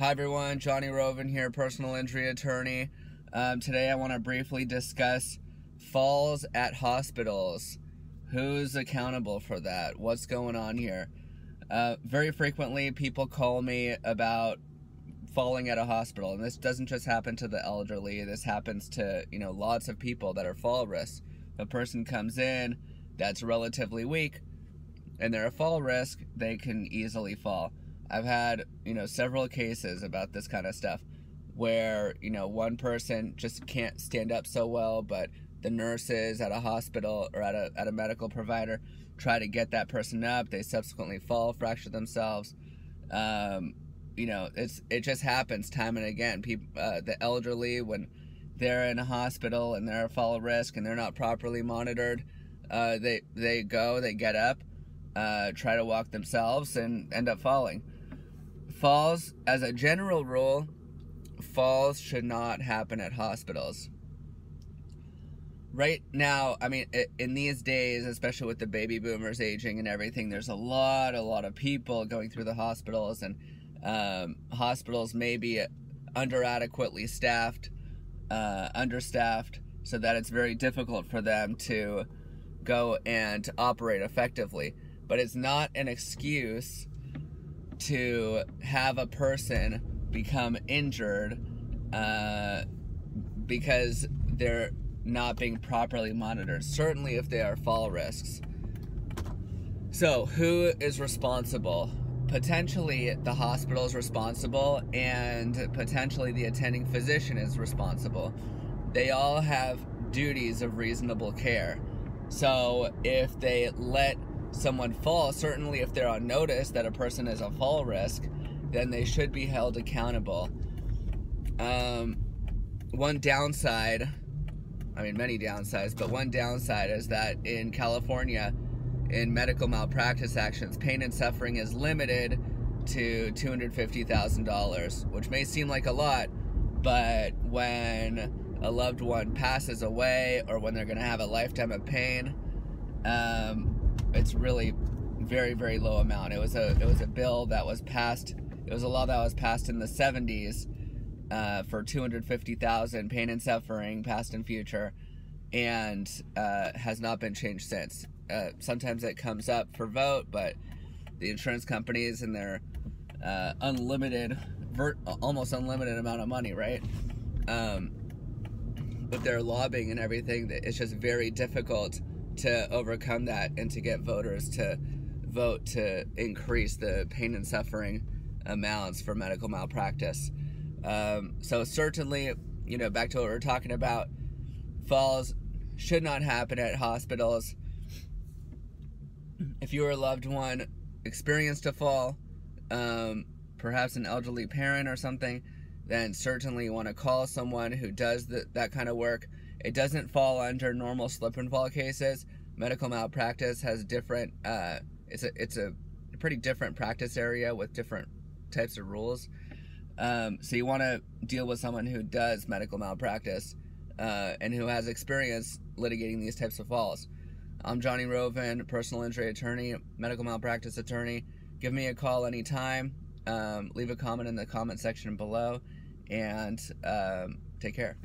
Hi everyone, Johnny Roven here, personal injury attorney. Um, today I want to briefly discuss falls at hospitals. Who's accountable for that? What's going on here? Uh, very frequently, people call me about falling at a hospital, and this doesn't just happen to the elderly. This happens to you know lots of people that are fall risk. A person comes in that's relatively weak, and they're a fall risk, they can easily fall. I've had, you know, several cases about this kind of stuff where, you know, one person just can't stand up so well, but the nurses at a hospital or at a, at a medical provider try to get that person up. They subsequently fall, fracture themselves. Um, you know, it's it just happens time and again. People, uh, the elderly, when they're in a hospital and they're a fall risk and they're not properly monitored, uh, they they go, they get up, uh, try to walk themselves, and end up falling falls, as a general rule, falls should not happen at hospitals. Right now, I mean, in these days, especially with the baby boomers aging and everything, there's a lot, a lot of people going through the hospitals, and um, hospitals may be under adequately staffed, uh, understaffed, so that it's very difficult for them to go and operate effectively. But it's not an excuse to have a person become injured uh, because they're not being properly monitored, certainly if they are fall risks. So, who is responsible? Potentially, the hospital is responsible, and potentially, the attending physician is responsible. They all have duties of reasonable care. So, if they let someone fall, certainly if they're on notice that a person is a fall risk, then they should be held accountable. Um, one downside, I mean, many downsides, but one downside is that in California, in medical malpractice actions, pain and suffering is limited to $250,000, which may seem like a lot, but when a loved one passes away or when they're going to have a lifetime of pain, um, it's really very very low amount. It was a it was a bill that was passed. It was a law that was passed in the 70s uh, for 250,000 pain and suffering, past and future, and uh, has not been changed since. Uh, sometimes it comes up for vote, but the insurance companies and their uh, unlimited, ver- almost unlimited amount of money, right? Um, with their lobbying and everything, it's just very difficult to overcome that and to get voters to vote to increase the pain and suffering amounts for medical malpractice. Um, so certainly, you know, back to what we are talking about, falls should not happen at hospitals. If you or a loved one experienced a fall, um, perhaps an elderly parent or something, then certainly you want to call someone who does the, that kind of work it doesn't fall under normal slip and fall cases. Medical malpractice has different. Uh, it's a it's a pretty different practice area with different types of rules. Um, so you want to deal with someone who does medical malpractice uh, and who has experience litigating these types of falls. I'm Johnny Roven, personal injury attorney, medical malpractice attorney. Give me a call anytime. Um, leave a comment in the comment section below, and um, take care.